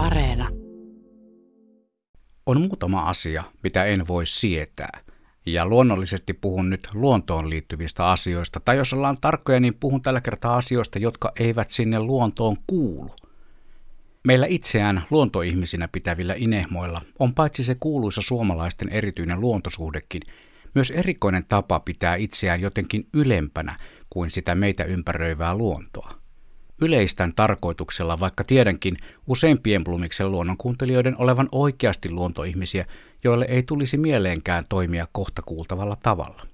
Areena. On muutama asia, mitä en voi sietää. Ja luonnollisesti puhun nyt luontoon liittyvistä asioista, tai jos ollaan tarkkoja, niin puhun tällä kertaa asioista, jotka eivät sinne luontoon kuulu. Meillä itseään luontoihmisinä pitävillä inehmoilla on paitsi se kuuluisa suomalaisten erityinen luontosuhdekin, myös erikoinen tapa pitää itseään jotenkin ylempänä kuin sitä meitä ympäröivää luontoa. Yleistän tarkoituksella, vaikka tiedänkin useimpien Blumiksen luonnonkuuntelijoiden olevan oikeasti luontoihmisiä, joille ei tulisi mieleenkään toimia kohta kuultavalla tavalla.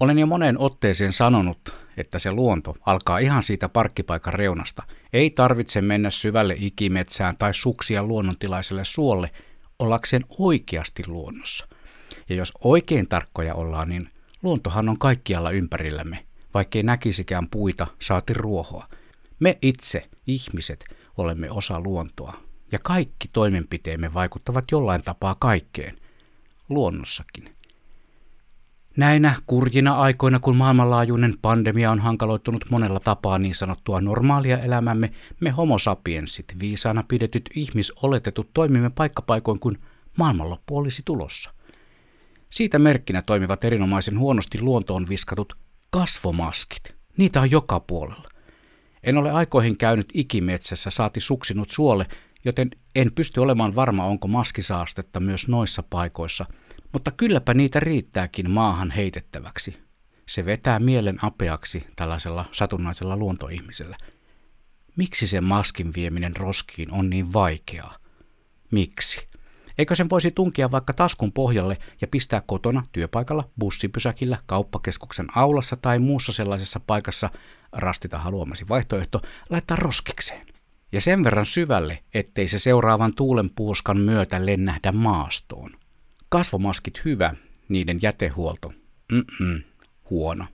Olen jo moneen otteeseen sanonut, että se luonto alkaa ihan siitä parkkipaikan reunasta. Ei tarvitse mennä syvälle ikimetsään tai suksia luonnontilaiselle suolle ollakseen oikeasti luonnossa. Ja jos oikein tarkkoja ollaan, niin luontohan on kaikkialla ympärillämme, vaikkei näkisikään puita, saati ruohoa. Me itse, ihmiset, olemme osa luontoa, ja kaikki toimenpiteemme vaikuttavat jollain tapaa kaikkeen, luonnossakin. Näinä kurjina aikoina, kun maailmanlaajuinen pandemia on hankaloittunut monella tapaa niin sanottua normaalia elämämme, me homo sapiensit, viisaana pidetyt ihmisoletetut, toimimme paikkapaikoin kuin maailmanloppu olisi tulossa. Siitä merkkinä toimivat erinomaisen huonosti luontoon viskatut kasvomaskit. Niitä on joka puolella. En ole aikoihin käynyt ikimetsässä saati suksinut suolle, joten en pysty olemaan varma, onko maskisaastetta myös noissa paikoissa, mutta kylläpä niitä riittääkin maahan heitettäväksi. Se vetää mielen apeaksi tällaisella satunnaisella luontoihmisellä. Miksi se maskin vieminen roskiin on niin vaikeaa? Miksi? Eikö sen voisi tunkia vaikka taskun pohjalle ja pistää kotona, työpaikalla, bussipysäkillä, kauppakeskuksen aulassa tai muussa sellaisessa paikassa, rastita haluamasi vaihtoehto, laittaa roskikseen. Ja sen verran syvälle, ettei se seuraavan tuulen puuskan myötä lennähdä maastoon. Kasvomaskit hyvä, niiden jätehuolto. Mm-mm, huono.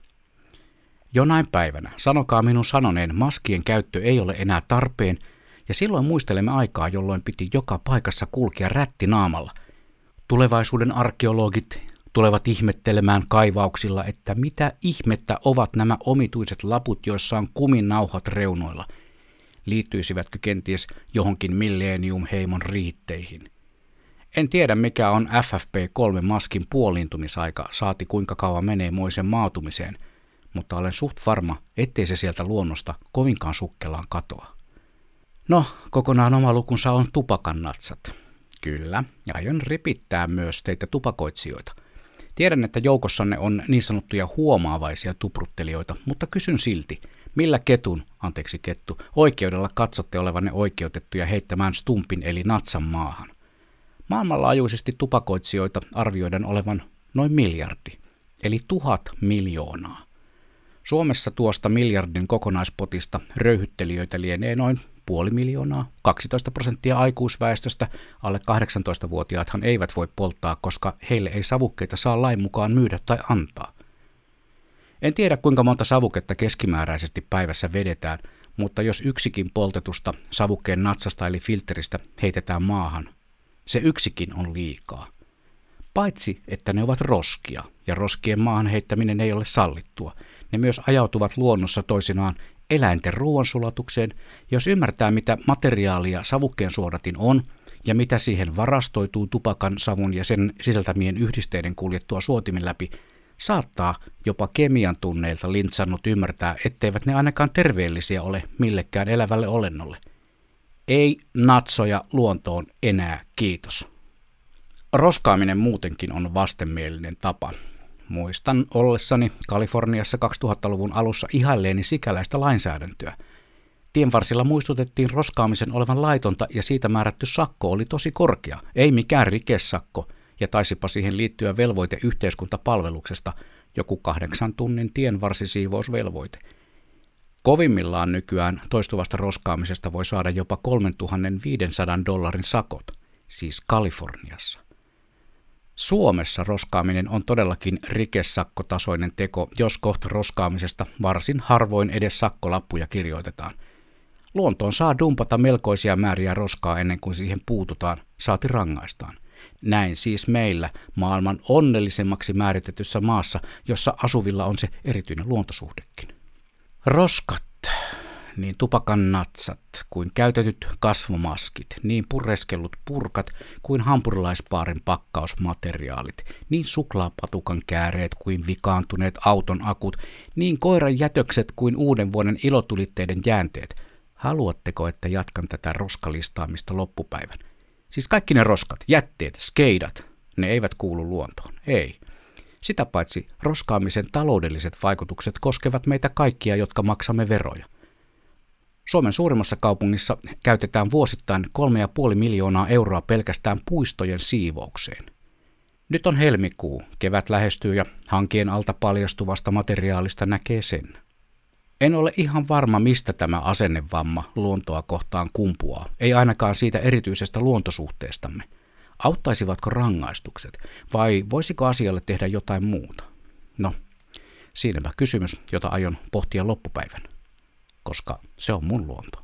Jonain päivänä, sanokaa minun sanoneen, maskien käyttö ei ole enää tarpeen – ja silloin muistelemme aikaa, jolloin piti joka paikassa kulkea rätti naamalla. Tulevaisuuden arkeologit tulevat ihmettelemään kaivauksilla, että mitä ihmettä ovat nämä omituiset laput, joissa on kumin nauhat reunoilla. Liittyisivätkö kenties johonkin Millennium-heimon riitteihin? En tiedä mikä on FFP3-maskin puoliintumisaika, saati kuinka kauan menee moisen maatumiseen, mutta olen suht varma, ettei se sieltä luonnosta kovinkaan sukkelaan katoa. No, kokonaan oma lukunsa on tupakan natsat. Kyllä, ja aion ripittää myös teitä tupakoitsijoita. Tiedän, että joukossanne on niin sanottuja huomaavaisia tupruttelijoita, mutta kysyn silti, millä ketun, anteeksi kettu, oikeudella katsotte olevanne oikeutettuja heittämään stumpin eli natsan maahan? Maailmanlaajuisesti tupakoitsijoita arvioidaan olevan noin miljardi, eli tuhat miljoonaa. Suomessa tuosta miljardin kokonaispotista röyhyttelijöitä lienee noin puoli miljoonaa, 12 prosenttia aikuisväestöstä, alle 18-vuotiaathan eivät voi polttaa, koska heille ei savukkeita saa lain mukaan myydä tai antaa. En tiedä kuinka monta savuketta keskimääräisesti päivässä vedetään, mutta jos yksikin poltetusta savukkeen natsasta eli filteristä heitetään maahan, se yksikin on liikaa. Paitsi, että ne ovat roskia, ja roskien maahan heittäminen ei ole sallittua, ne myös ajautuvat luonnossa toisinaan eläinten ruoansulatukseen, jos ymmärtää mitä materiaalia savukkeen suodatin on ja mitä siihen varastoituu tupakan, savun ja sen sisältämien yhdisteiden kuljettua suotimin läpi, saattaa jopa kemian tunneilta lintsannut ymmärtää, etteivät ne ainakaan terveellisiä ole millekään elävälle olennolle. Ei natsoja luontoon enää, kiitos. Roskaaminen muutenkin on vastenmielinen tapa. Muistan ollessani Kaliforniassa 2000-luvun alussa ihailleeni sikäläistä lainsäädäntöä. Tienvarsilla muistutettiin roskaamisen olevan laitonta ja siitä määrätty sakko oli tosi korkea, ei mikään rikesakko, ja taisipa siihen liittyä velvoite yhteiskuntapalveluksesta, joku kahdeksan tunnin tienvarsisiivousvelvoite. Kovimmillaan nykyään toistuvasta roskaamisesta voi saada jopa 3500 dollarin sakot, siis Kaliforniassa. Suomessa roskaaminen on todellakin rikesakkotasoinen teko, jos kohta roskaamisesta varsin harvoin edes sakkolappuja kirjoitetaan. Luontoon saa dumpata melkoisia määriä roskaa ennen kuin siihen puututaan, saati rangaistaan. Näin siis meillä, maailman onnellisemmaksi määritetyssä maassa, jossa asuvilla on se erityinen luontosuhdekin. Roskat. Niin tupakan natsat kuin käytetyt kasvomaskit, niin pureskellut purkat kuin hampurilaispaarin pakkausmateriaalit, niin suklaapatukan kääreet kuin vikaantuneet auton akut, niin koiran jätökset kuin uuden vuoden ilotulitteiden jäänteet. Haluatteko, että jatkan tätä roskalistaamista loppupäivän? Siis kaikki ne roskat, jätteet, skeidat, ne eivät kuulu luontoon. Ei. Sitä paitsi roskaamisen taloudelliset vaikutukset koskevat meitä kaikkia, jotka maksamme veroja. Suomen suurimmassa kaupungissa käytetään vuosittain 3,5 miljoonaa euroa pelkästään puistojen siivoukseen. Nyt on helmikuu, kevät lähestyy ja hankien alta paljastuvasta materiaalista näkee sen. En ole ihan varma, mistä tämä asennevamma luontoa kohtaan kumpuaa, ei ainakaan siitä erityisestä luontosuhteestamme – Auttaisivatko rangaistukset vai voisiko asialle tehdä jotain muuta? No, siinäpä kysymys, jota aion pohtia loppupäivän, koska se on mun luonto.